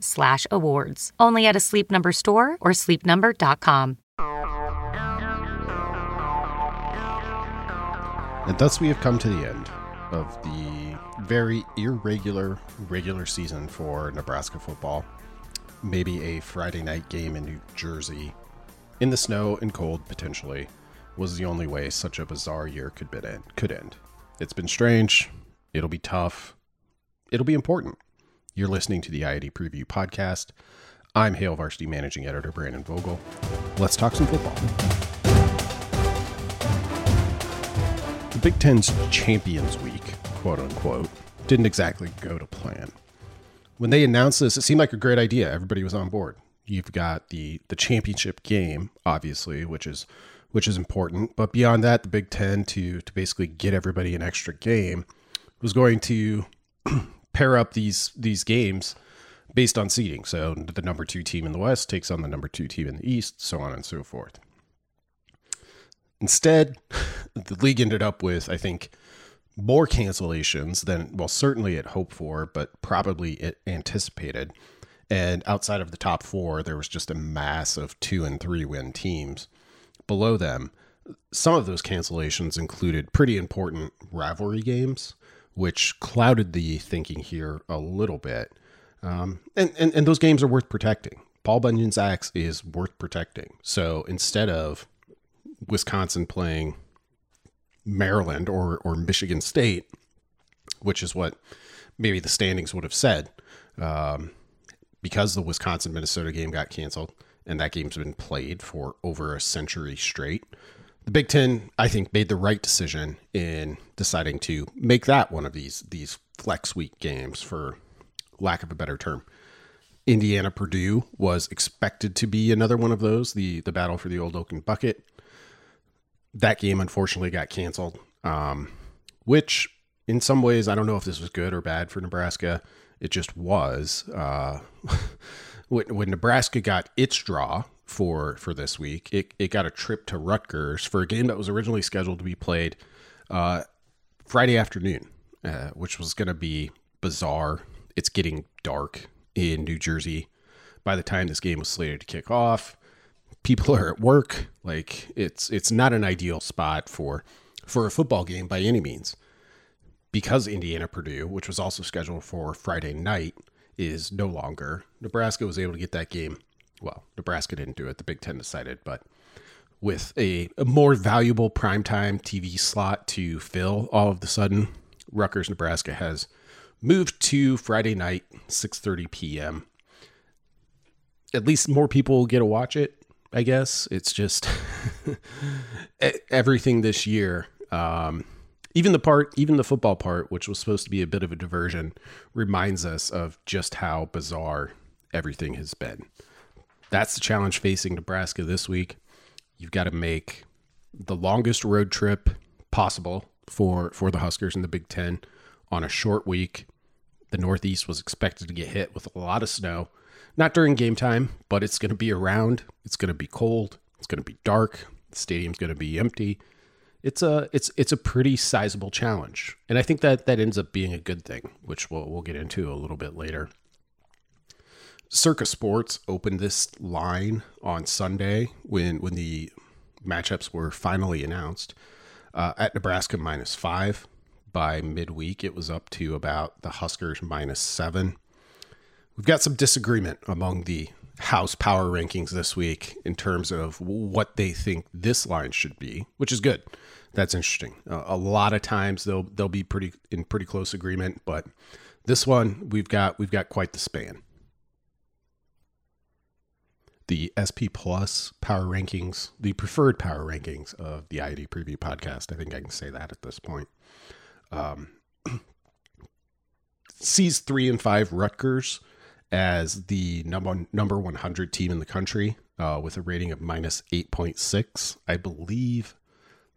slash awards. Only at a Sleep Number store or sleepnumber.com. And thus we have come to the end of the very irregular regular season for Nebraska football. Maybe a Friday night game in New Jersey in the snow and cold potentially was the only way such a bizarre year could end. Could end. It's been strange. It'll be tough. It'll be important. You're listening to the I 80 Preview Podcast. I'm Hail Varsity Managing Editor Brandon Vogel. Let's talk some football. The Big Ten's Champions Week, quote unquote, didn't exactly go to plan. When they announced this, it seemed like a great idea. Everybody was on board. You've got the the championship game, obviously, which is which is important. But beyond that, the Big Ten to to basically get everybody an extra game was going to pair up these these games based on seeding. So the number two team in the West takes on the number two team in the East, so on and so forth. Instead, the league ended up with, I think, more cancellations than, well, certainly it hoped for, but probably it anticipated. And outside of the top four, there was just a mass of two and three win teams. Below them, some of those cancellations included pretty important rivalry games which clouded the thinking here a little bit. Um, and, and, and those games are worth protecting. Paul Bunyan's axe is worth protecting. So instead of Wisconsin playing Maryland or, or Michigan State, which is what maybe the standings would have said, um, because the Wisconsin Minnesota game got canceled and that game's been played for over a century straight the Big Ten, I think, made the right decision in deciding to make that one of these these flex week games, for lack of a better term. Indiana Purdue was expected to be another one of those, the the battle for the old Oaken bucket. That game unfortunately got canceled, um, which in some ways I don't know if this was good or bad for Nebraska. It just was. Uh, when, when Nebraska got its draw for for this week. It it got a trip to Rutgers for a game that was originally scheduled to be played uh, Friday afternoon, uh, which was going to be bizarre. It's getting dark in New Jersey by the time this game was slated to kick off. People are at work. Like it's it's not an ideal spot for for a football game by any means. Because Indiana Purdue, which was also scheduled for Friday night, is no longer. Nebraska was able to get that game well, Nebraska didn't do it. The Big Ten decided, but with a, a more valuable primetime TV slot to fill, all of the sudden, Rutgers, Nebraska has moved to Friday night, 6:30 p.m. At least more people get to watch it. I guess it's just everything this year. Um, even the part, even the football part, which was supposed to be a bit of a diversion, reminds us of just how bizarre everything has been that's the challenge facing Nebraska this week. You've got to make the longest road trip possible for for the Huskers in the Big Ten on a short week. The Northeast was expected to get hit with a lot of snow, not during game time, but it's going to be around. It's going to be cold. It's going to be dark. The stadium's going to be empty. It's a it's it's a pretty sizable challenge, and I think that that ends up being a good thing, which we'll we'll get into a little bit later. Circa Sports opened this line on Sunday when when the matchups were finally announced uh, at Nebraska minus five. By midweek, it was up to about the Huskers minus seven, we've got some disagreement among the house power rankings this week in terms of what they think this line should be, which is good. That's interesting. Uh, a lot of times they'll they'll be pretty in pretty close agreement, but this one we've got we've got quite the span. The SP Plus power rankings, the preferred power rankings of the I 80 Preview podcast. I think I can say that at this point. Um, sees three and five Rutgers as the number number 100 team in the country uh, with a rating of minus 8.6. I believe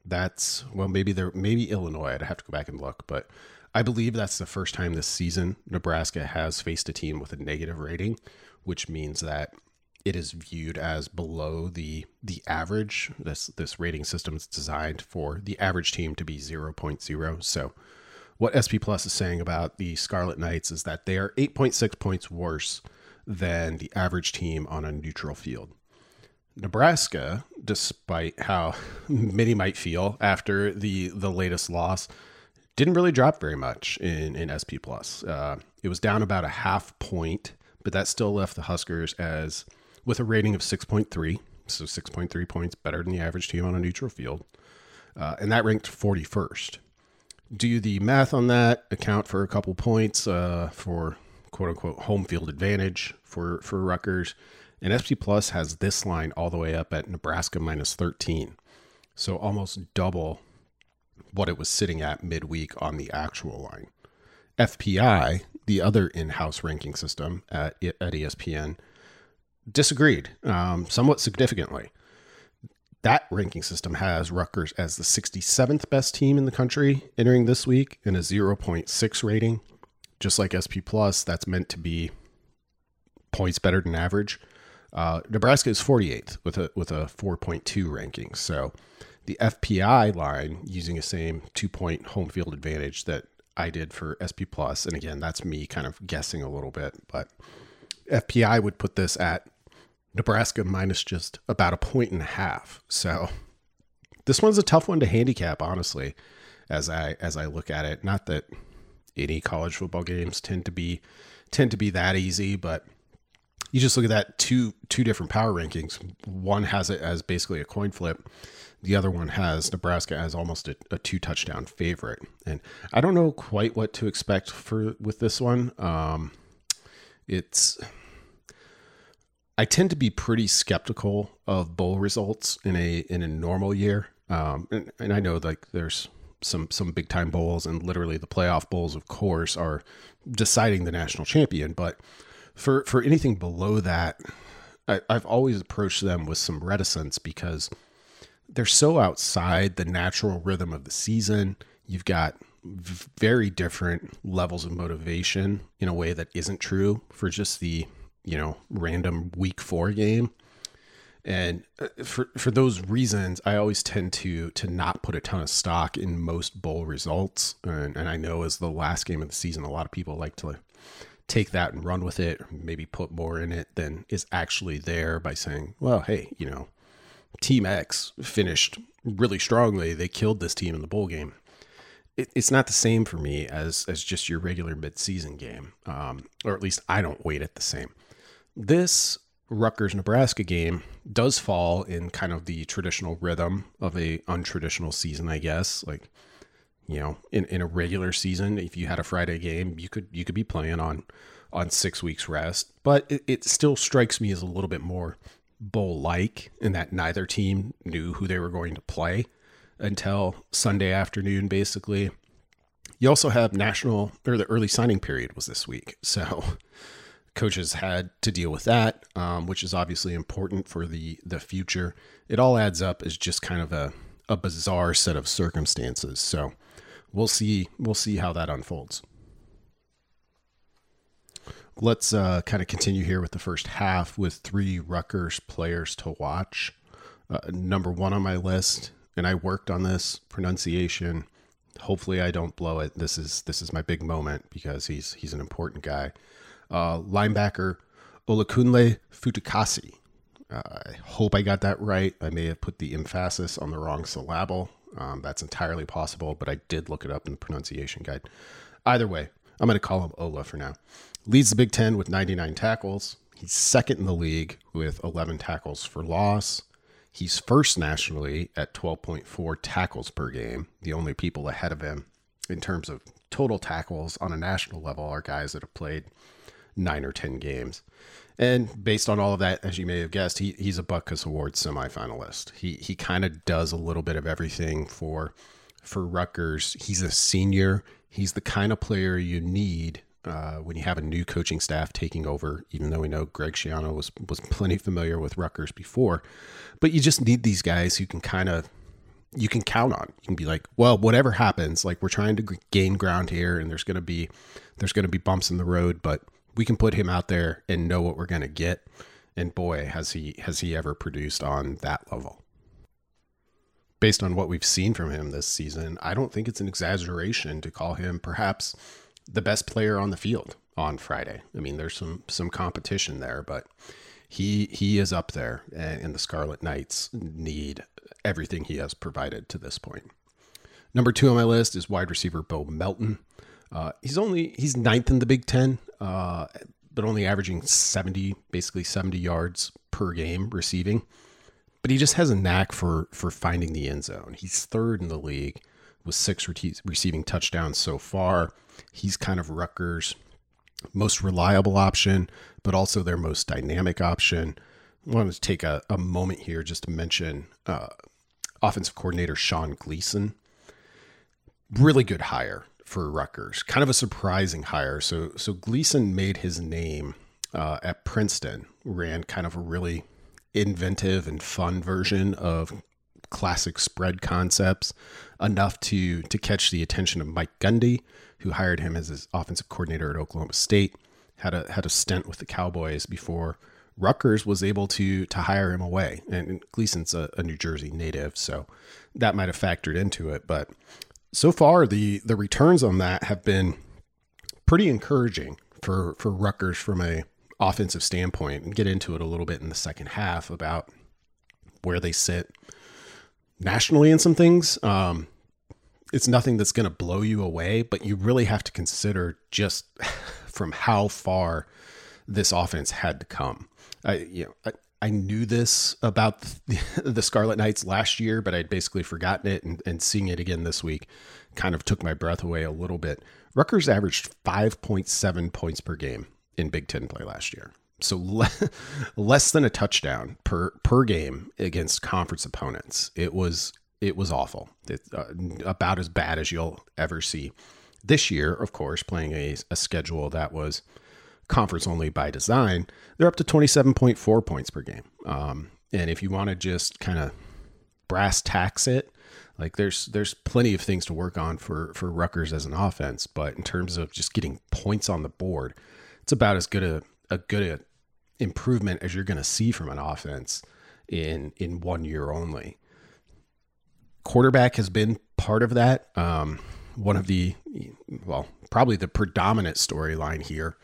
that's well, maybe there, maybe Illinois. I'd have to go back and look, but I believe that's the first time this season Nebraska has faced a team with a negative rating, which means that it is viewed as below the the average. This this rating system is designed for the average team to be 0.0. So what SP Plus is saying about the Scarlet Knights is that they are 8.6 points worse than the average team on a neutral field. Nebraska, despite how many might feel after the the latest loss, didn't really drop very much in in SP Plus. Uh, it was down about a half point, but that still left the Huskers as with a rating of 6.3, so 6.3 points better than the average team on a neutral field, uh, and that ranked 41st do the math on that, account for a couple points uh, for quote unquote home field advantage for, for Rutgers. And SP Plus has this line all the way up at Nebraska minus 13. So almost double what it was sitting at midweek on the actual line. FPI, the other in house ranking system at, at ESPN, disagreed um, somewhat significantly that ranking system has Rutgers as the 67th best team in the country entering this week in a 0.6 rating. Just like SP Plus, that's meant to be points better than average. Uh, Nebraska is 48th with a with a 4.2 ranking. So the FPI line using the same two point home field advantage that I did for SP Plus, and again, that's me kind of guessing a little bit, but FPI would put this at Nebraska minus just about a point and a half. So this one's a tough one to handicap, honestly, as I as I look at it. Not that any college football games tend to be tend to be that easy, but you just look at that two two different power rankings. One has it as basically a coin flip. The other one has Nebraska as almost a, a two touchdown favorite, and I don't know quite what to expect for with this one. Um, it's I tend to be pretty skeptical of bowl results in a in a normal year. Um, and, and I know like there's some some big time bowls and literally the playoff bowls, of course, are deciding the national champion. But for for anything below that, I, I've always approached them with some reticence because they're so outside the natural rhythm of the season. You've got very different levels of motivation in a way that isn't true for just the you know, random week four game. And uh, for for those reasons, I always tend to to not put a ton of stock in most bowl results. And, and I know as the last game of the season, a lot of people like to take that and run with it, maybe put more in it than is actually there by saying, well, hey, you know, Team X finished really strongly. They killed this team in the bowl game. It, it's not the same for me as as just your regular midseason game, um, or at least I don't weight it the same. This Rutgers Nebraska game does fall in kind of the traditional rhythm of a untraditional season, I guess. Like, you know, in, in a regular season, if you had a Friday game, you could you could be playing on on six weeks rest. But it, it still strikes me as a little bit more bowl like in that neither team knew who they were going to play until Sunday afternoon, basically. You also have national or the early signing period was this week. So coaches had to deal with that, um, which is obviously important for the the future. It all adds up as just kind of a a bizarre set of circumstances. So we'll see we'll see how that unfolds. Let's uh, kind of continue here with the first half with three Rutgers players to watch. Uh, number one on my list, and I worked on this pronunciation. Hopefully, I don't blow it. This is this is my big moment because he's he's an important guy uh, linebacker Olakunle Fatukasi. Uh, I hope I got that right. I may have put the emphasis on the wrong syllable. Um, that's entirely possible, but I did look it up in the pronunciation guide. Either way, I'm going to call him Ola for now. Leads the Big Ten with 99 tackles. He's second in the league with 11 tackles for loss. He's first nationally at 12.4 tackles per game. The only people ahead of him in terms of total tackles on a national level are guys that have played nine or 10 games. And based on all of that, as you may have guessed, he, he's a Butkus Award semifinalist. He, he kind of does a little bit of everything for, for Rutgers. He's a senior. He's the kind of player you need uh, when you have a new coaching staff taking over, even though we know Greg Schiano was, was plenty familiar with Rutgers before. But you just need these guys who can kind of you can count on. You can be like, well, whatever happens, like we're trying to gain ground here, and there's gonna be there's gonna be bumps in the road, but we can put him out there and know what we're gonna get. And boy, has he has he ever produced on that level. Based on what we've seen from him this season, I don't think it's an exaggeration to call him perhaps the best player on the field on Friday. I mean, there's some some competition there, but he he is up there, and the Scarlet Knights need everything he has provided to this point. Number two on my list is wide receiver Bo Melton. Uh, he's only he's ninth in the Big Ten, uh, but only averaging seventy, basically seventy yards per game receiving. But he just has a knack for for finding the end zone. He's third in the league with six re- receiving touchdowns so far. He's kind of Rutgers' most reliable option, but also their most dynamic option. I want to take a, a moment here just to mention uh, offensive coordinator Sean Gleason. Really good hire for Rutgers. Kind of a surprising hire. So so Gleason made his name uh, at Princeton. Ran kind of a really inventive and fun version of classic spread concepts, enough to to catch the attention of Mike Gundy, who hired him as his offensive coordinator at Oklahoma State. Had a had a stint with the Cowboys before Rutgers was able to to hire him away. And Gleason's a, a New Jersey native, so that might have factored into it. But so far, the the returns on that have been pretty encouraging for for Rutgers from a offensive standpoint. And get into it a little bit in the second half about where they sit nationally in some things. Um, it's nothing that's going to blow you away, but you really have to consider just from how far this offense had to come. I, you know, I, I knew this about the, Scarlet Knights last year, but I'd basically forgotten it, and, and seeing it again this week kind of took my breath away a little bit. Rutgers averaged 5.7 points per game in Big Ten play last year. So le- less than a touchdown per per game against conference opponents. It was it was awful. It, uh, about as bad as you'll ever see. This year, of course, playing a, a schedule that was conference only by design, they're up to 27.4 points per game. Um, and if you want to just kind of brass tacks it, like there's there's plenty of things to work on for for Rutgers as an offense, but in terms of just getting points on the board, it's about as good a a good a improvement as you're going to see from an offense in in one year only. Quarterback has been part of that. Um, one of the well, probably the predominant storyline here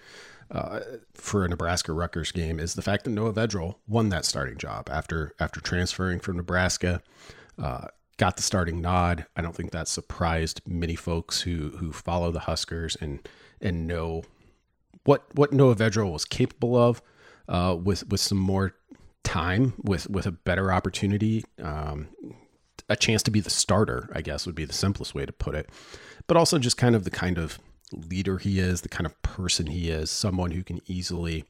uh, for a Nebraska Rutgers game is the fact that Noah Vedral won that starting job after after transferring from Nebraska. Uh, got the starting nod. I don't think that surprised many folks who who follow the Huskers and and know what what Noah Vedral was capable of uh, with with some more time, with with a better opportunity, um, a chance to be the starter. I guess would be the simplest way to put it, but also just kind of the kind of leader he is, the kind of person he is, someone who can easily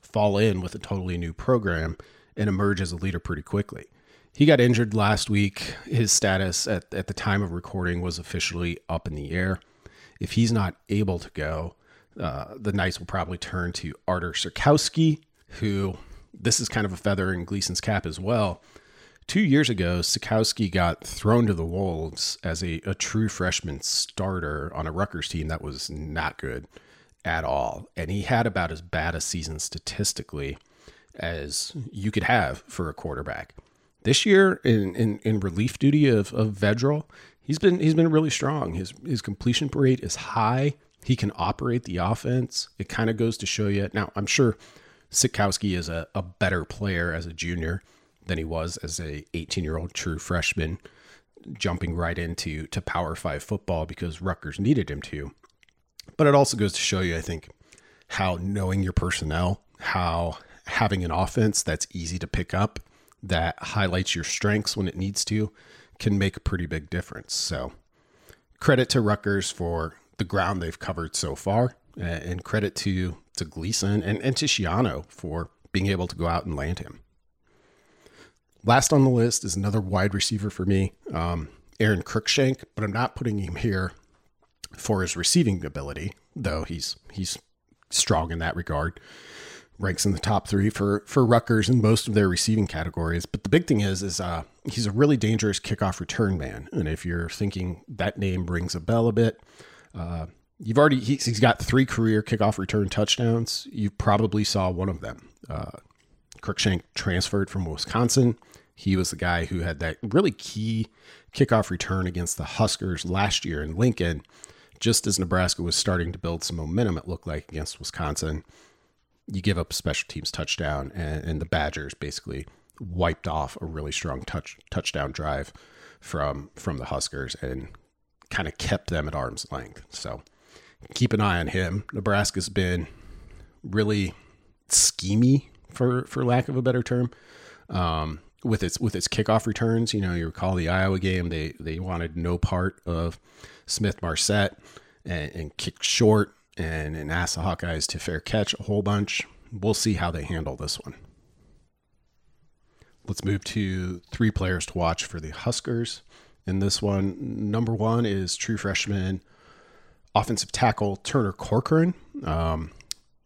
fall in with a totally new program and emerge as a leader pretty quickly. He got injured last week. His status at, at the time of recording was officially up in the air. If he's not able to go, uh, the Knights will probably turn to Artur Sitkowski, who this is kind of a feather in Gleason's cap as well. Two years ago, Sitkowski got thrown to the wolves as a, a true freshman starter on a Rutgers team that was not good at all. And he had about as bad a season statistically as you could have for a quarterback. This year, in, in, in relief duty of, of Vedral, he's been he's been really strong. His his completion rate is high. He can operate the offense. It kind of goes to show you. Now, I'm sure Sitkowski is a, a better player as a junior than he was as a 18 year old true freshman, jumping right into to Power Five football because Rutgers needed him to. But it also goes to show you, I think, how knowing your personnel, how having an offense that's easy to pick up, that highlights your strengths when it needs to, can make a pretty big difference. So, credit to Rutgers for the ground they've covered so far, and credit to to Gleason and, and to Schiano for being able to go out and land him. Last on the list is another wide receiver for me, um, Aron Cruikshank, but I'm not putting him here for his receiving ability, though he's he's strong in that regard. Ranks in the top three for for Rutgers in most of their receiving categories. But the big thing is, is uh, he's a really dangerous kickoff return man. And if you're thinking that name rings a bell a bit, uh, you've already he's, he's got three career kickoff return touchdowns. You probably saw one of them. Uh, Cruikshank transferred from Wisconsin. He was the guy who had that really key kickoff return against the Huskers last year in Lincoln just as Nebraska was starting to build some momentum, it looked like against Wisconsin, you give up a special teams touchdown, and, and the Badgers basically wiped off a really strong touch touchdown drive from from the Huskers and kind of kept them at arm's length. So keep an eye on him. Nebraska's been really schemy for for lack of a better term. Um, with its with its kickoff returns, you know, you recall the Iowa game, they they wanted no part of Smith Marsette and, and kicked short and, and asked the Hawkeyes to fair catch a whole bunch. We'll see how they handle this one. Let's move to three players to watch for the Huskers. In this one, number one is true freshman offensive tackle Turner Corcoran. Um,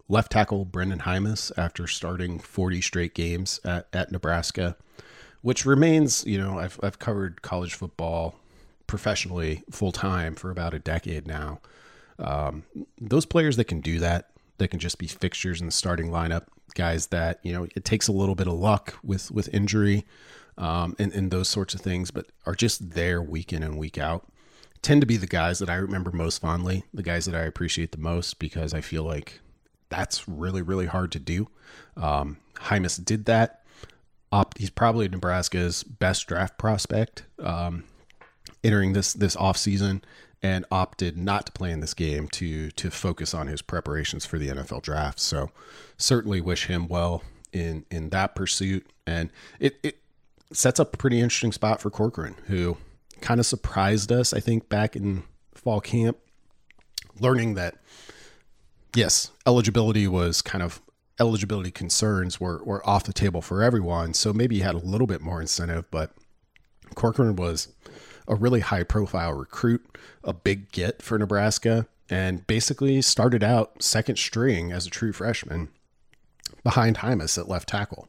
left tackle Brendan Jaimes after starting 40 straight games at, at Nebraska, which remains, you know, I've, I've covered college football professionally full time for about a decade now. Um, those players that can do that, that can just be fixtures in the starting lineup, guys that you know it takes a little bit of luck with with injury um, and, and those sorts of things, but are just there week in and week out. Tend to be the guys that I remember most fondly, the guys that I appreciate the most because I feel like that's really really hard to do. Um, Jaimes did that. He's probably Nebraska's best draft prospect. Um, entering this this off season and opted not to play in this game to to focus on his preparations for the NFL draft. So certainly wish him well in in that pursuit. And it it sets up a pretty interesting spot for Corcoran, who kind of surprised us, I think, back in fall camp, learning that yes, eligibility was kind of eligibility concerns were, were off the table for everyone. So maybe he had a little bit more incentive, but Corcoran was a really high profile recruit, a big get for Nebraska, and basically started out second string as a true freshman behind Jaimes at left tackle.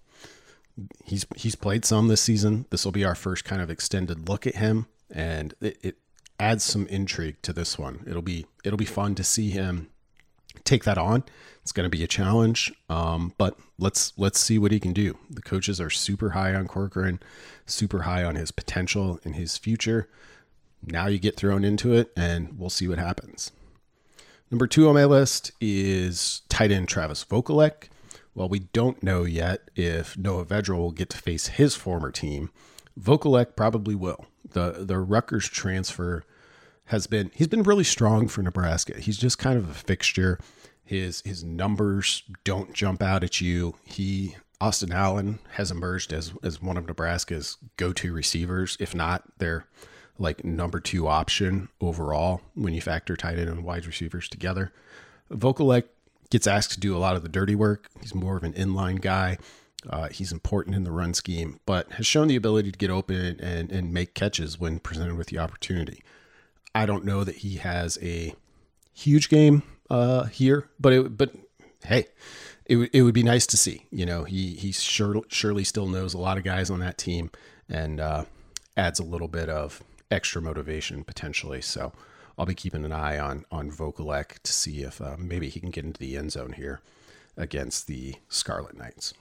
He's he's played some this season. This will be our first kind of extended look at him, and it, it adds some intrigue to this one. It'll be it'll be fun to see him take that on. It's going to be a challenge, um, but let's let's see what he can do. The coaches are super high on Corcoran, super high on his potential and his future. Now you get thrown into it, and we'll see what happens. Number two on my list is tight end Travis Vokolek. While we don't know yet if Noah Vedral will get to face his former team, Vokolek probably will. The the Rutgers transfer has been he's been really strong for Nebraska. He's just kind of a fixture. His his numbers don't jump out at you. He Austin Allen has emerged as as one of Nebraska's go-to receivers, if not their like number two option overall when you factor tight end and wide receivers together. Vokolek gets asked to do a lot of the dirty work. He's more of an inline guy. Uh, he's important in the run scheme, but has shown the ability to get open and, and make catches when presented with the opportunity. I don't know that he has a huge game uh, here, but it, but hey, it, it would be nice to see. You know, he he sure, surely still knows a lot of guys on that team and uh, adds a little bit of extra motivation potentially. So I'll be keeping an eye on on Vokolek to see if uh, maybe he can get into the end zone here against the Scarlet Knights.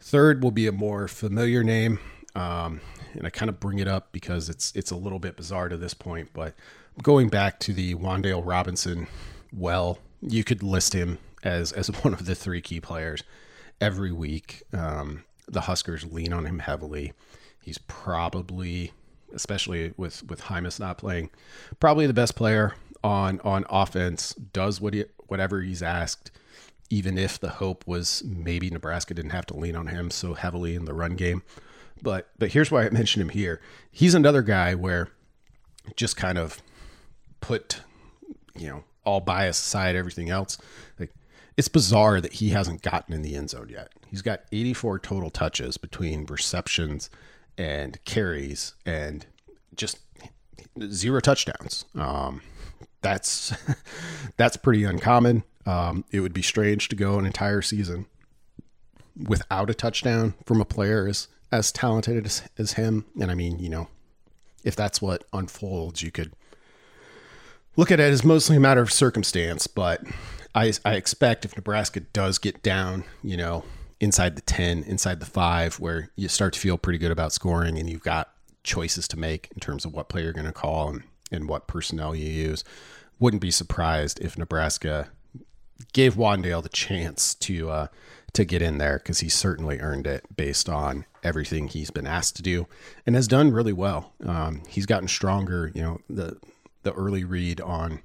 Third will be a more familiar name, um, and I kind of bring it up because it's it's a little bit bizarre to this point, but going back to the Wan'Dale Robinson well. You could list him as as one of the three key players every week. Um, the Huskers lean on him heavily. He's probably, especially with with Jaimes not playing, probably the best player on on offense. Does what he whatever he's asked, even if the hope was maybe Nebraska didn't have to lean on him so heavily in the run game. But but here's why I mentioned him here. He's another guy where just kind of put, you know, all bias aside, everything else. Like it's bizarre that he hasn't gotten in the end zone yet. He's got 84 total touches between receptions and carries and just zero touchdowns. Um, that's that's pretty uncommon. Um, it would be strange to go an entire season without a touchdown from a player as as talented as, as him. And I mean, you know, if that's what unfolds, you could look at it as mostly a matter of circumstance. But I I expect if Nebraska does get down, you know, inside the ten, inside the five, where you start to feel pretty good about scoring, and you've got choices to make in terms of what player you're going to call and, and what personnel you use. Wouldn't be surprised if Nebraska gave Wan'Dale the chance to uh, to get in there because he certainly earned it based on everything he's been asked to do and has done really well. Um, he's gotten stronger. You know the the early read on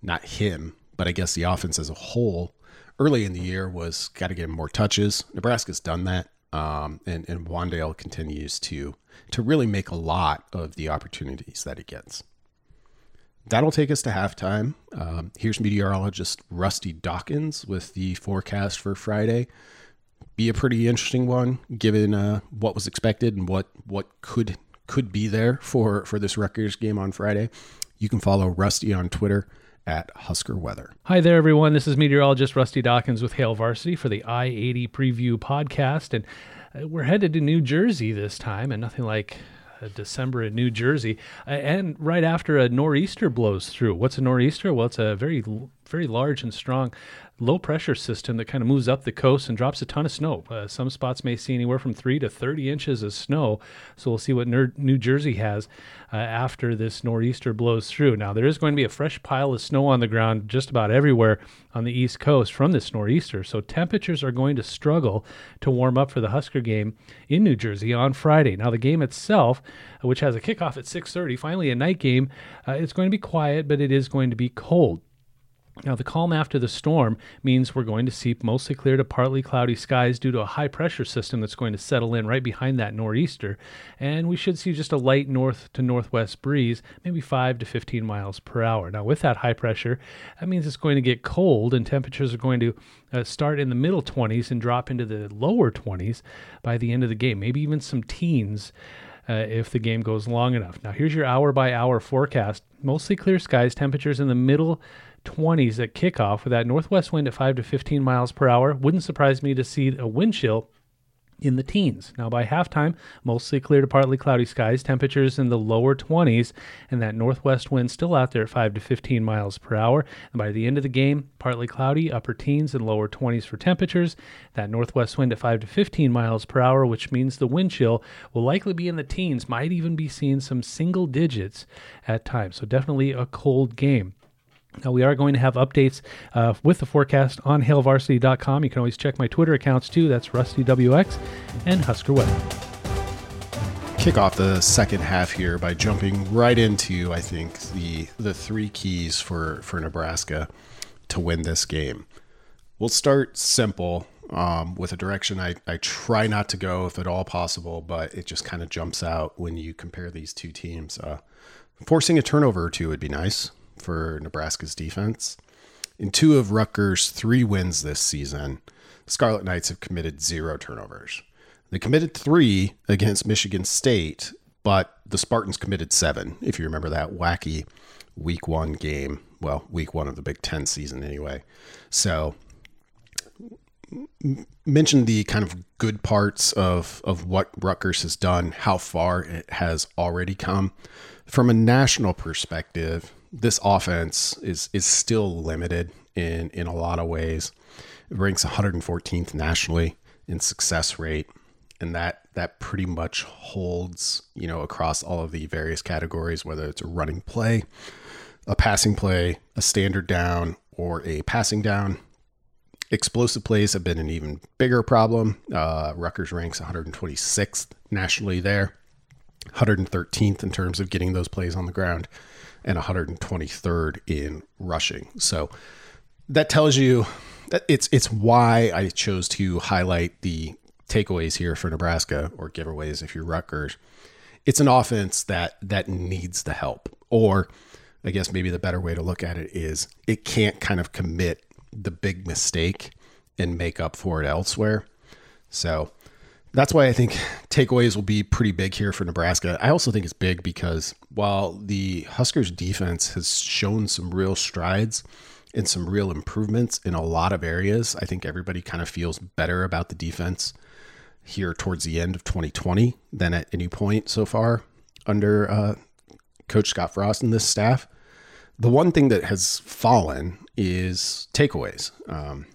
not him, but I guess the offense as a whole early in the year was got to get him more touches. Nebraska's done that. Um, and, and Wan'Dale continues to to really make a lot of the opportunities that he gets. That'll take us to halftime. Um, here's meteorologist Rusty Dawkins with the forecast for Friday. Be a pretty interesting one, given uh, what was expected and what what could could be there for for this Rutgers game on Friday. You can follow Rusty on Twitter at Husker Weather. Hi there, everyone. This is meteorologist Rusty Dawkins with Hail Varsity for the I 80 preview podcast. And uh, we're headed to New Jersey this time, and nothing like December in New Jersey, and right after a nor'easter blows through. What's a nor'easter? Well, it's a very, very large and strong low pressure system that kind of moves up the coast and drops a ton of snow. Uh, some spots may see anywhere from three to 30 inches of snow. So we'll see what New Jersey has uh, after this nor'easter blows through. Now, there is going to be a fresh pile of snow on the ground just about everywhere on the East Coast from this nor'easter. So temperatures are going to struggle to warm up for the Husker game in New Jersey on Friday. Now, the game itself, which has a kickoff at 6:30, finally a night game, uh, it's going to be quiet, but it is going to be cold. Now, the calm after the storm means we're going to see mostly clear to partly cloudy skies due to a high pressure system that's going to settle in right behind that nor'easter. And we should see just a light north to northwest breeze, maybe 5 to 15 miles per hour. Now, with that high pressure, that means it's going to get cold and temperatures are going to uh, start in the middle 20s and drop into the lower 20s by the end of the game, maybe even some teens. Uh, if the game goes long enough. Now, here's your hour by hour forecast. Mostly clear skies, temperatures in the middle 20s at kickoff with that northwest wind at 5 to 15 miles per hour. Wouldn't surprise me to see a wind chill in the teens. Now, by halftime, mostly clear to partly cloudy skies, temperatures in the lower 20s, and that northwest wind still out there at 5 to 15 miles per hour. And by the end of the game, partly cloudy, upper teens and lower 20s for temperatures. That northwest wind at 5 to 15 miles per hour, which means the wind chill will likely be in the teens, might even be seeing some single digits at times. So, definitely a cold game. Now, we are going to have updates uh, with the forecast on hailvarsity.com. You can always check my Twitter accounts too. That's RustyWX and Husker Weather. Kick off the second half here by jumping right into, I think, the the three keys for for Nebraska to win this game. We'll start simple um, with a direction I, I try not to go if at all possible, but it just kind of jumps out when you compare these two teams. Uh, forcing a turnover or two would be nice for Nebraska's defense. In two of Rutgers' three wins this season, the Scarlet Knights have committed zero turnovers. They committed three against Michigan State, but the Spartans committed seven, if you remember that wacky week one game. Well, week one of the Big Ten season, anyway. So, mention the kind of good parts of, of what Rutgers has done, how far it has already come. From a national perspective, this offense is is still limited in in a lot of ways. It ranks 114th nationally in success rate, and that that pretty much holds you know across all of the various categories, whether it's a running play, a passing play, a standard down, or a passing down. Explosive plays have been an even bigger problem. Uh, Rutgers ranks 126th nationally there, 113th in terms of getting those plays on the ground and 123rd in rushing. So that tells you that it's it's why I chose to highlight the takeaways here for Nebraska or giveaways if you're Rutgers. It's an offense that that needs the help, or I guess maybe the better way to look at it is it can't kind of commit the big mistake and make up for it elsewhere. So that's why I think takeaways will be pretty big here for Nebraska. I also think it's big because while the Huskers defense has shown some real strides and some real improvements in a lot of areas, I think everybody kind of feels better about the defense here towards the end of 2020 than at any point so far under uh, Coach Scott Frost and this staff. The one thing that has fallen is takeaways. Um,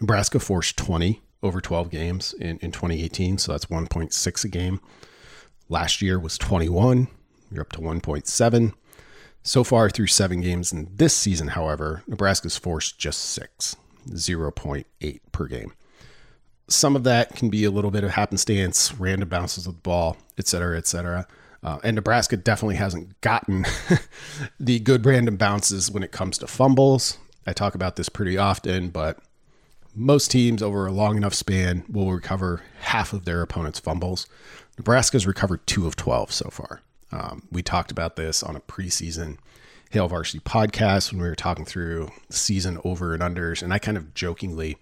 Nebraska forced 20 over 12 games in, in 2018. So that's 1.6 a game. Last year was 21. You're up to 1.7. So far through seven games in this season, however, Nebraska's forced just six, 0.8 per game. Some of that can be a little bit of happenstance, random bounces of the ball, et cetera, et cetera. Uh, and Nebraska definitely hasn't gotten the good random bounces when it comes to fumbles. I talk about this pretty often, but most teams over a long enough span will recover half of their opponent's fumbles. Nebraska's recovered two of 12 so far. Um, we talked about this on a preseason Hail Varsity podcast when we were talking through season over and unders. And I kind of jokingly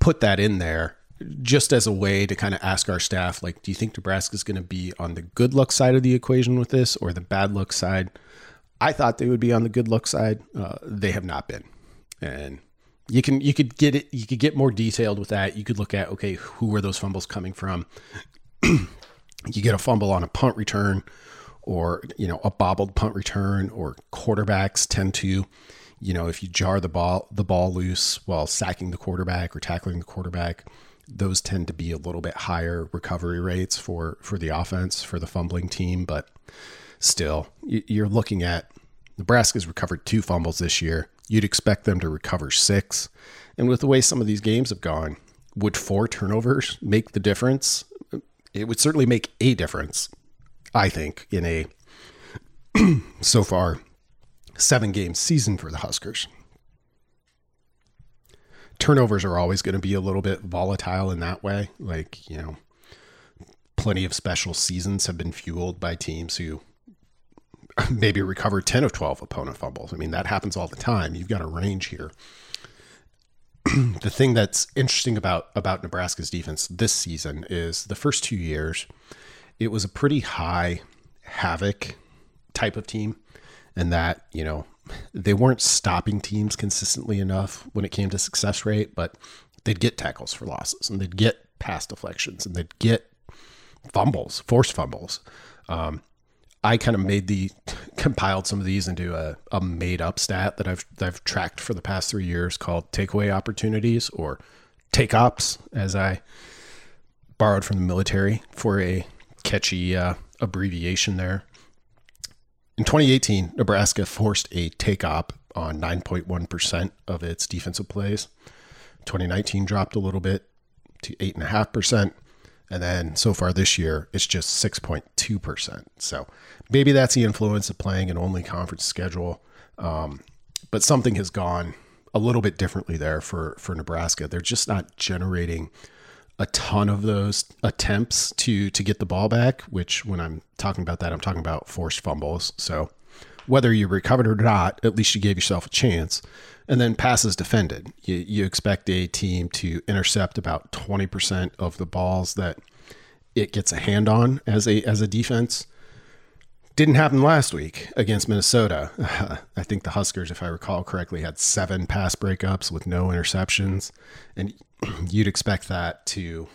put that in there just as a way to kind of ask our staff, like, do you think Nebraska's going to be on the good luck side of the equation with this or the bad luck side? I thought they would be on the good luck side. Uh, they have not been. And you can you could get it you could get more detailed with that. You could look at okay, who are those fumbles coming from? you get a fumble on a punt return or you know a bobbled punt return or quarterbacks tend to you know if you jar the ball the ball loose while sacking the quarterback or tackling the quarterback those tend to be a little bit higher recovery rates for for the offense for the fumbling team but still you're looking at Nebraska's recovered two fumbles this year You'd expect them to recover six. And with the way some of these games have gone, would four turnovers make the difference? It would certainly make a difference, I think, in a so far seven game season for the Huskers. Turnovers are always going to be a little bit volatile in that way. Like, you know, plenty of special seasons have been fueled by teams who maybe recover 10 of 12 opponent fumbles. I mean, that happens all the time. You've got a range here. the thing that's interesting about about Nebraska's defense this season is the first two years, it was a pretty high havoc type of team, and that you know they weren't stopping teams consistently enough when it came to success rate, but they'd get tackles for losses and they'd get pass deflections and they'd get fumbles, forced fumbles. Um, I kind of made the compiled some of these into a, a made up stat that I've that I've tracked for the past three years called takeaway opportunities or take ops, as I borrowed from the military for a catchy uh, abbreviation there. In 2018, Nebraska forced a take op on 9.1% of its defensive plays. 2019 dropped a little bit to 8.5%. And then so far this year, it's just 6.2%. So maybe that's the influence of playing an only conference schedule. Um, but something has gone a little bit differently there for, for Nebraska. They're just not generating a ton of those attempts to to get the ball back, which when I'm talking about that, I'm talking about forced fumbles. So whether you recovered or not, at least you gave yourself a chance. And then passes defended. You, you expect a team to intercept about 20% of the balls that it gets a hand on as a as a defense. Didn't happen last week against Minnesota. I think the Huskers, if I recall correctly, had seven pass breakups with no interceptions. And you'd expect that to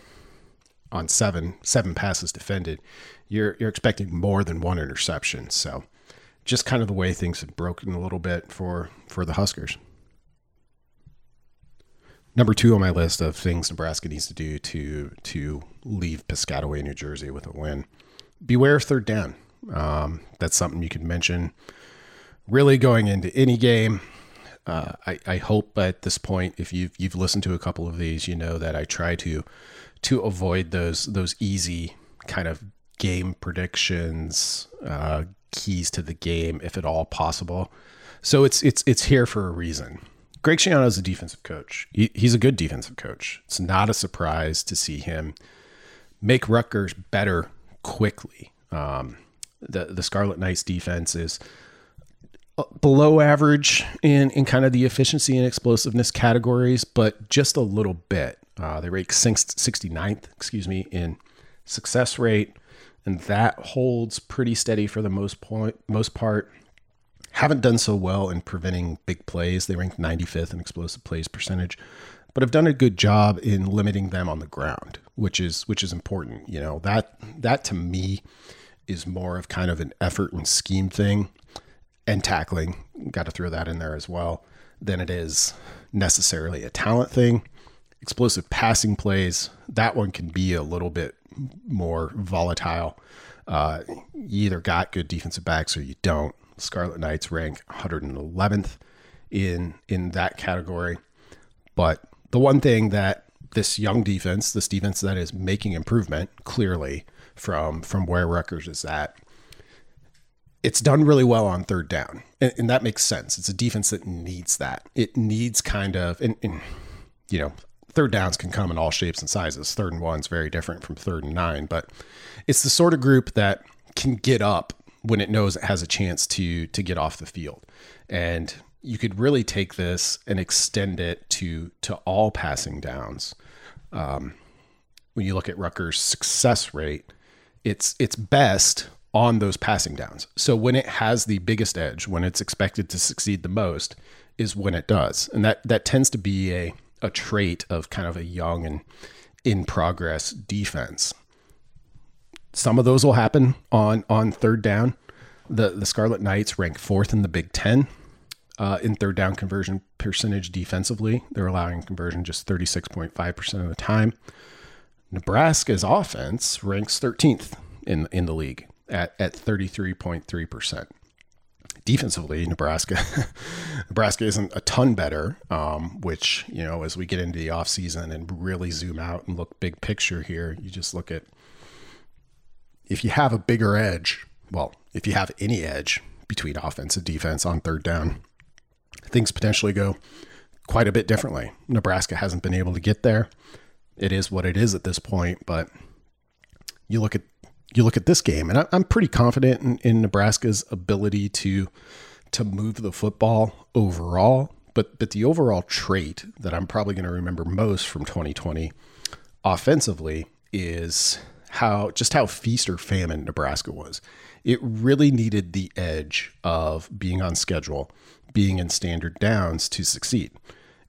on seven seven passes defended, you're you're expecting more than one interception. So just kind of the way things have broken a little bit for for the Huskers. Number two on my list of things Nebraska needs to do to to leave Piscataway, New Jersey, with a win. Beware of third down. Um, that's something you could mention. Really, going into any game, uh, I, I hope at this point, if you've you've listened to a couple of these, you know that I try to to avoid those those easy kind of game predictions, uh, keys to the game, if at all possible. So it's it's it's here for a reason. Greg Schiano is a defensive coach. He, he's a good defensive coach. It's not a surprise to see him make Rutgers better quickly. Um, the the Scarlet Knights defense is below average in in kind of the efficiency and explosiveness categories, but just a little bit. Uh, they rate 69th, excuse me, in success rate, and that holds pretty steady for the most point most part haven't done so well in preventing big plays. They ranked 95th in explosive plays percentage, but have done a good job in limiting them on the ground, which is which is important. You know that that to me is more of kind of an effort and scheme thing, and tackling. Got to throw that in there as well. Than it is necessarily a talent thing. Explosive passing plays, that one can be a little bit more volatile. Uh, you either got good defensive backs or you don't. Scarlet Knights rank 111th in in that category. But the one thing that this young defense, this defense that is making improvement clearly from from where Rutgers is at, it's done really well on third down, and, and that makes sense. It's a defense that needs that. It needs kind of, and, and you know, third downs can come in all shapes and sizes. Third and one is very different from third and nine, but it's the sort of group that can get up when it knows it has a chance to to get off the field. And you could really take this and extend it to to all passing downs. Um, when you look at Rutgers' success rate, it's it's best on those passing downs. So when it has the biggest edge, when it's expected to succeed the most, is when it does, and that that tends to be a a trait of kind of a young and in progress defense. Some of those will happen on on third down. The the Scarlet Knights rank fourth in the Big Ten uh, in third down conversion percentage defensively. They're allowing conversion just 36.5% of the time. Nebraska's offense ranks 13th in in the league at, at 33.3%. Defensively, Nebraska Nebraska isn't a ton better, um, which, you know, as we get into the offseason and really zoom out and look big picture here, you just look at if you have a bigger edge, well, if you have any edge between offense and defense on third down, things potentially go quite a bit differently. Nebraska hasn't been able to get there. It is what it is at this point, but you look at you look at this game, and I'm pretty confident in, in Nebraska's ability to to move the football overall. But but the overall trait that I'm probably going to remember most from 2020 offensively is how just how feast or famine Nebraska was. It really needed the edge of being on schedule, being in standard downs to succeed.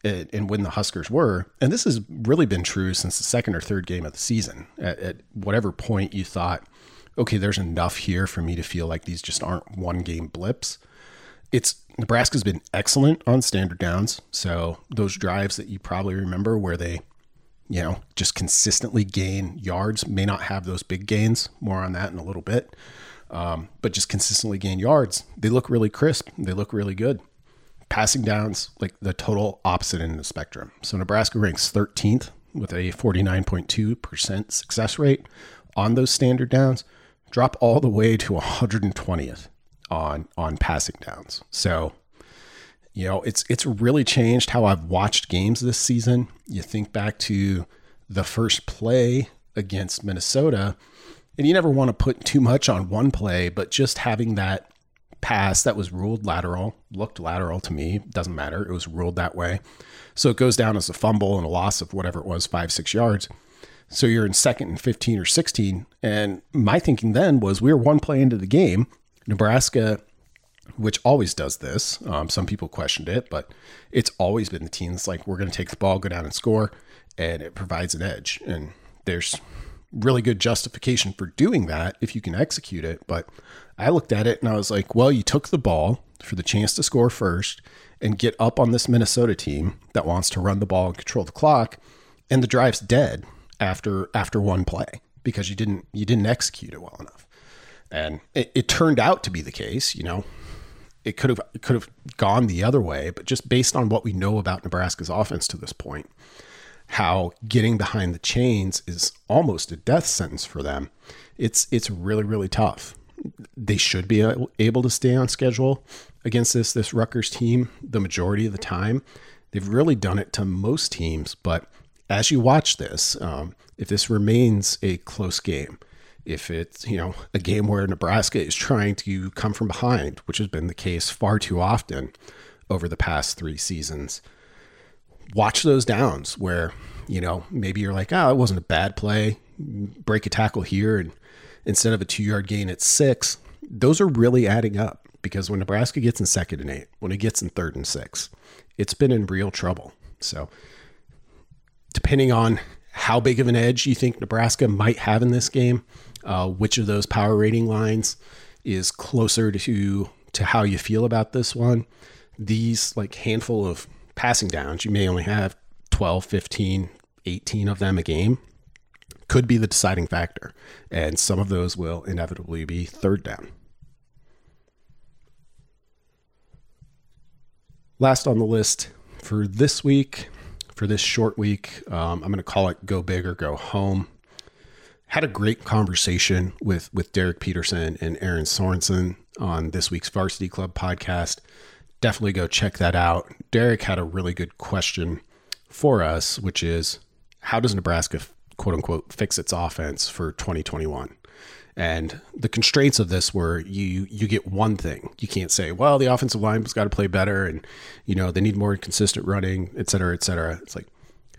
And when the Huskers were, and this has really been true since the second or third game of the season, at, at whatever point you thought, okay, there's enough here for me to feel like these just aren't one game blips. It's Nebraska's been excellent on standard downs. So those drives that you probably remember where they you know, just consistently gain yards. May not have those big gains. More on that in a little bit. Um, but just consistently gain yards. They look really crisp. They look really good. Passing downs, like the total opposite end of the spectrum. So Nebraska ranks 13th with a 49.2% success rate on those standard downs. Drop all the way to 120th on on passing downs. So you know, it's it's really changed how I've watched games this season. You think back to the first play against Minnesota, and you never want to put too much on one play, but just having that pass that was ruled lateral, looked lateral to me, doesn't matter. It was ruled that way. So it goes down as a fumble and a loss of whatever it was, five, six yards. So you're in second and 15 or 16. And my thinking then was we were one play into the game. Nebraska which always does this. Um, some people questioned it, but it's always been the team like, we're going to take the ball, go down and score, and it provides an edge. And there's really good justification for doing that if you can execute it. But I looked at it and I was like, well, you took the ball for the chance to score first and get up on this Minnesota team that wants to run the ball and control the clock, and the drive's dead after after one play because you didn't you didn't execute it well enough. And it, it turned out to be the case, you know, it could have it could have gone the other way, but just based on what we know about Nebraska's offense to this point, how getting behind the chains is almost a death sentence for them. It's it's really really tough. They should be able to stay on schedule against this this Rutgers team the majority of the time. They've really done it to most teams, but as you watch this, um, if this remains a close game, if it's you know a game where Nebraska is trying to come from behind, which has been the case far too often over the past three seasons, watch those downs where you know maybe you're like, oh, it wasn't a bad play, break a tackle here, and instead of a two yard gain, it's six. Those are really adding up because when Nebraska gets in second and eight, when it gets in third and six, it's been in real trouble. So, depending on how big of an edge you think Nebraska might have in this game, uh, which of those power rating lines is closer to to how you feel about this one. These like handful of passing downs, you may only have 12, 15, 18 of them a game, could be the deciding factor. And some of those will inevitably be third down. Last on the list for this week, for this short week, um, I'm going to call it Go Big or Go Home. Had a great conversation with, with Derek Peterson and Erin Sorensen on this week's Varsity Club podcast. Definitely go check that out. Derek had a really good question for us, which is how does Nebraska, quote unquote, fix its offense for 2021? And the constraints of this were you you get one thing. You can't say, well, the offensive line's got to play better and you know, they need more consistent running, et cetera, et cetera. It's like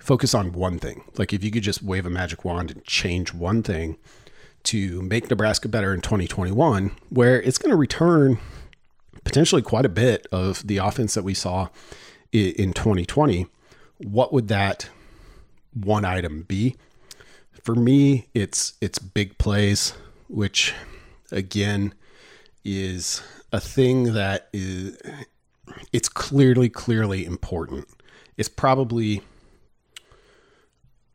focus on one thing. Like if you could just wave a magic wand and change one thing to make Nebraska better in 2021, where it's going to return potentially quite a bit of the offense that we saw in 2020, what would that one item be? For me, it's it's big plays which again is a thing that is it's clearly clearly important. It's probably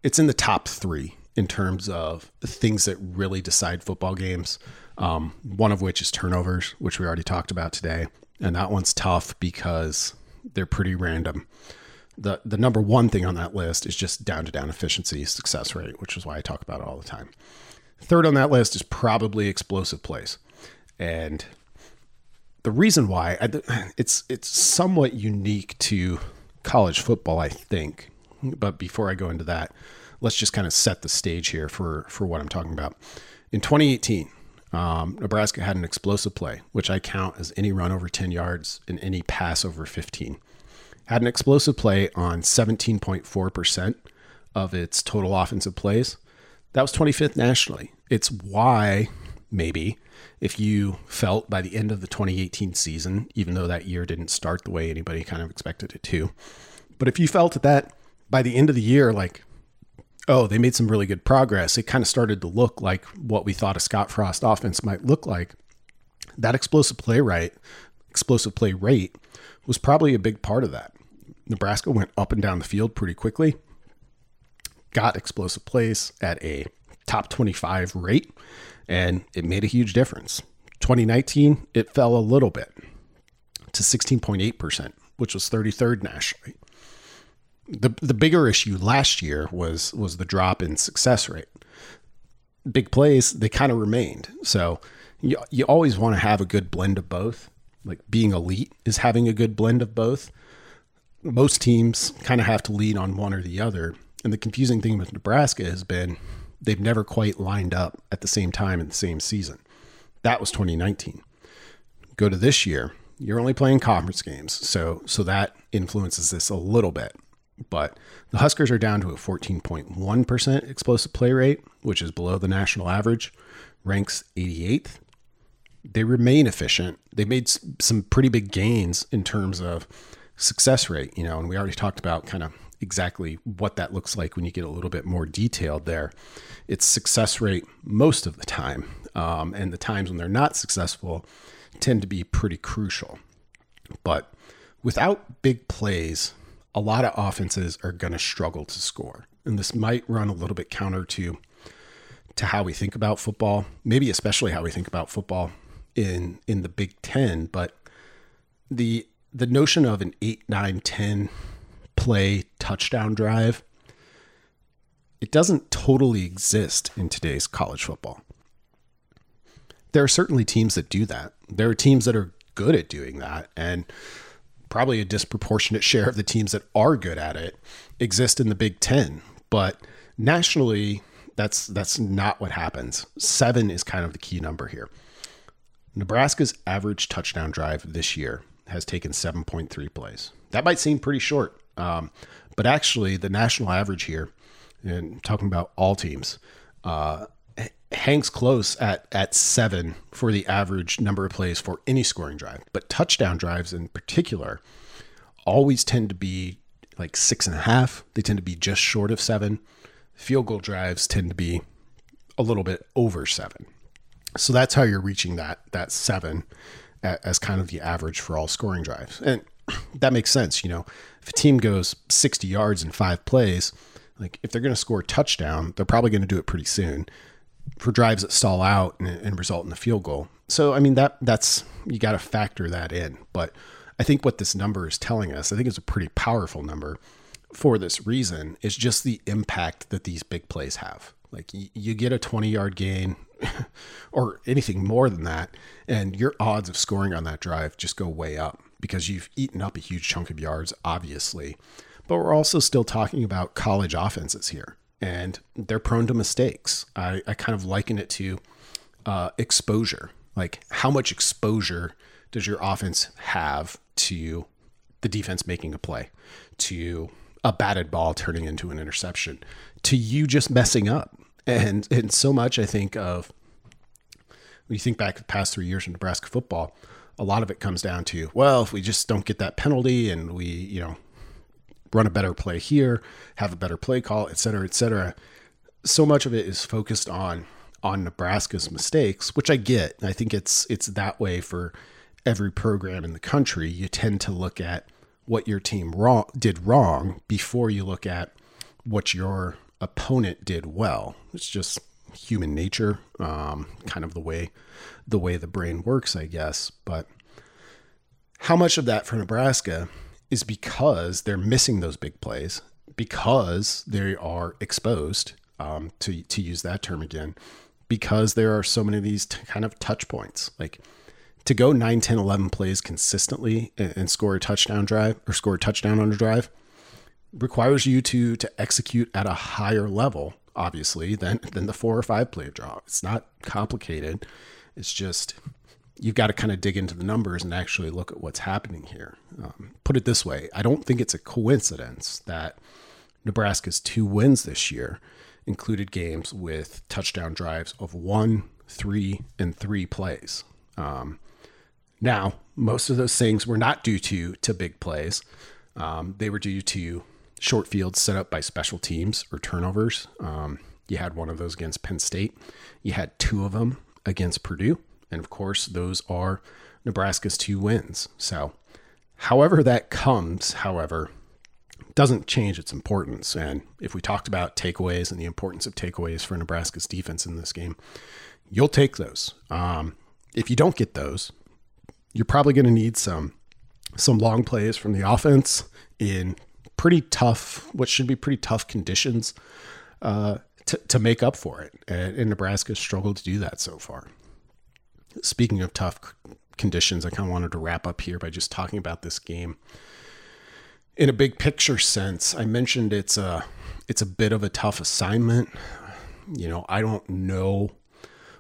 it's in the top 3 in terms of things that really decide football games. Um, one of which is turnovers, which we already talked about today, and that one's tough because they're pretty random. the The number one thing on that list is just down to down efficiency, success rate, which is why I talk about it all the time. Third on that list is probably explosive plays. And the reason why it's it's somewhat unique to college football, I think. But before I go into that, let's just kind of set the stage here for for what I'm talking about. In 2018, um, Nebraska had an explosive play, which I count as any run over 10 yards and any pass over 15. Had an explosive play on 17.4% of its total offensive plays. That was 25th nationally. It's why, maybe, if you felt by the end of the 2018 season, even though that year didn't start the way anybody kind of expected it to, but if you felt that by the end of the year, like, oh, they made some really good progress, it kind of started to look like what we thought a Scott Frost offense might look like. That explosive play right, explosive play rate was probably a big part of that. Nebraska went up and down the field pretty quickly got explosive plays at a top 25 rate, and it made a huge difference. 2019, it fell a little bit to 16.8%, which was 33rd nationally. The, the bigger issue last year was was the drop in success rate. Big plays, they kind of remained. So you, you always want to have a good blend of both. Like being elite is having a good blend of both. Most teams kind of have to lean on one or the other. And the confusing thing with Nebraska has been they've never quite lined up at the same time in the same season. That was 2019. Go to this year, you're only playing conference games, so so that influences this a little bit. But the Huskers are down to a 14.1% explosive play rate, which is below the national average, ranks 88th. They remain efficient. They made some pretty big gains in terms of success rate, you know, and we already talked about kind of exactly what that looks like when you get a little bit more detailed there. It's success rate most of the time, um, and the times when they're not successful tend to be pretty crucial. But without big plays, a lot of offenses are going to struggle to score, and this might run a little bit counter to to how we think about football, maybe especially how we think about football in in the Big Ten. But the the notion of an 8, 9, 10 play touchdown drive, it doesn't totally exist in today's college football. There are certainly teams that do that. There are teams that are good at doing that. And probably a disproportionate share of the teams that are good at it exist in the Big Ten. But nationally, that's that's not what happens. Seven is kind of the key number here. Nebraska's average touchdown drive this year has taken 7.3 plays. That might seem pretty short, um, but actually, the national average here, and talking about all teams, uh, hangs close at at seven for the average number of plays for any scoring drive. But touchdown drives in particular always tend to be like six and a half. They tend to be just short of seven. Field goal drives tend to be a little bit over seven. So that's how you're reaching that that seven as kind of the average for all scoring drives. And that makes sense. You know, if a team goes 60 yards in five plays, like if they're going to score a touchdown, they're probably going to do it pretty soon for drives that stall out and, and result in a field goal. So, I mean, that that's, you got to factor that in. But I think what this number is telling us, I think it's a pretty powerful number for this reason, is just the impact that these big plays have. Like you get a 20 yard gain or anything more than that, and your odds of scoring on that drive just go way up because you've eaten up a huge chunk of yards, obviously. But we're also still talking about college offenses here, and they're prone to mistakes. I, I kind of liken it to uh, exposure. Like, how much exposure does your offense have to the defense making a play, to a batted ball turning into an interception, to you just messing up? And and so much I think of when you think back the past three years in Nebraska football, a lot of it comes down to well, if we just don't get that penalty and we you know run a better play here, have a better play call, et cetera, et cetera. So much of it is focused on on Nebraska's mistakes, which I get. I think it's it's that way for every program in the country. You tend to look at what your team wrong did wrong before you look at what your opponent did well. It's just human nature, um, kind of the way the way the brain works, I guess. But how much of that for Nebraska is because they're missing those big plays, because they are exposed, um, to to use that term again, because there are so many of these t- kind of touch points, like to go 9, 10, 11 plays consistently and, and score a touchdown drive or score a touchdown on a drive requires you to to execute at a higher level obviously than than the four or five play draw. It's not complicated. It's just you've got to kind of dig into the numbers and actually look at what's happening here um, put it this way i don't think it's a coincidence that nebraska's two wins this year included games with touchdown drives of one three and three plays um, now most of those things were not due to to big plays um, they were due to short fields set up by special teams or turnovers. Um, you had one of those against Penn State. You had two of them against Purdue. And of course, those are Nebraska's two wins. So, however that comes, however, doesn't change its importance. And if we talked about takeaways and the importance of takeaways for Nebraska's defense in this game, you'll take those. Um, if you don't get those, you're probably going to need some some long plays from the offense in pretty tough, what should be pretty tough conditions uh, to, to make up for it. And, and Nebraska struggled to do that so far. Speaking of tough conditions, I kind of wanted to wrap up here by just talking about this game in a big picture sense. I mentioned it's a it's a bit of a tough assignment. You know, I don't know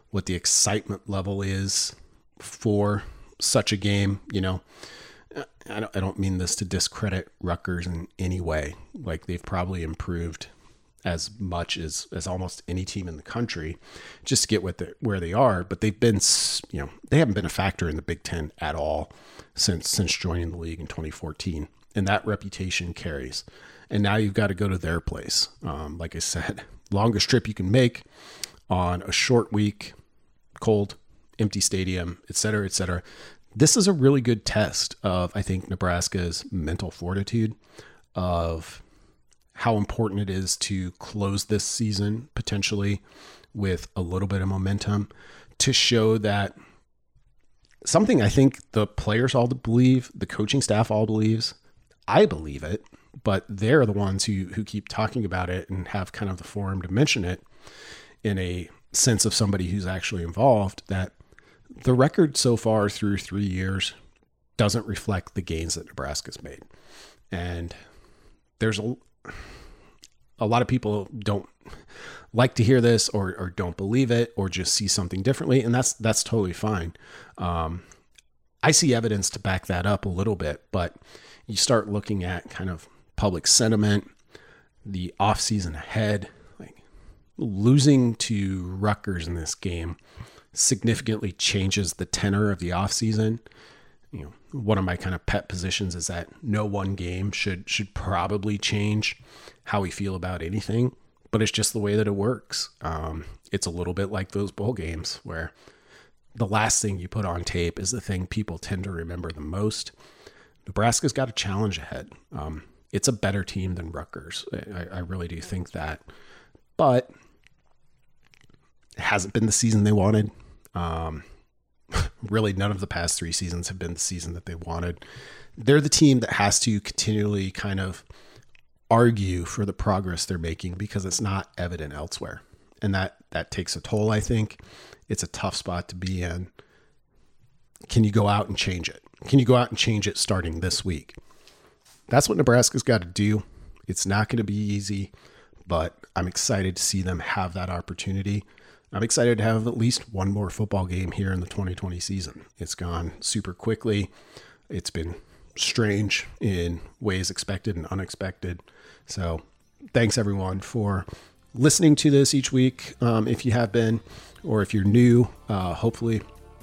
what the excitement level is for such a game. You know, I don't, I don't mean this to discredit Rutgers in any way. Like they've probably improved as much as as almost any team in the country just to get what the, where they are. But they've been, you know, they haven't been a factor in the Big Ten at all since since joining the league in 2014, and that reputation carries. And now you've got to go to their place. Um, like I said, longest trip you can make on a short week, cold, empty stadium, et cetera, et cetera this is a really good test of, I think, Nebraska's mental fortitude, of how important it is to close this season potentially with a little bit of momentum to show that something I think the players all believe, the coaching staff all believes. I believe it, but they're the ones who who keep talking about it and have kind of the forum to mention it in a sense of somebody who's actually involved that the record so far through three years doesn't reflect the gains that Nebraska's made. And there's a, a lot of people don't like to hear this or, or don't believe it or just see something differently. And that's, that's totally fine. Um, I see evidence to back that up a little bit, but you start looking at kind of public sentiment, the offseason ahead, like losing to Rutgers in this game significantly changes the tenor of the offseason. You know, one of my kind of pet positions is that no one game should should probably change how we feel about anything, but it's just the way that it works. Um, it's a little bit like those bowl games where the last thing you put on tape is the thing people tend to remember the most. Nebraska's got a challenge ahead. Um, it's a better team than Rutgers. I, I really do think that, but it hasn't been the season they wanted. Um, really, none of the past three seasons have been the season that they wanted. They're the team that has to continually kind of argue for the progress they're making because it's not evident elsewhere, and that that takes a toll. I think it's a tough spot to be in. Can you go out and change it? Can you go out and change it starting this week? That's what Nebraska's got to do. It's not going to be easy, but I'm excited to see them have that opportunity. I'm excited to have at least one more football game here in the 2020 season. It's gone super quickly. It's been strange in ways expected and unexpected. So, thanks everyone for listening to this each week. Um, if you have been, or if you're new, uh, hopefully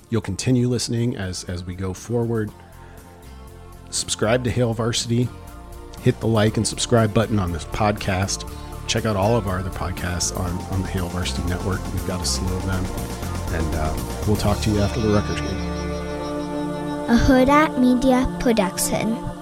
you'll continue listening as as we go forward. Subscribe to Hail Varsity. Hit the like and subscribe button on this podcast check out all of our other podcasts on, on the Hail Varsity Network. We've got a slew of them. And uh, we'll talk to you after the Rutgers game. A Hurrdat Media Production.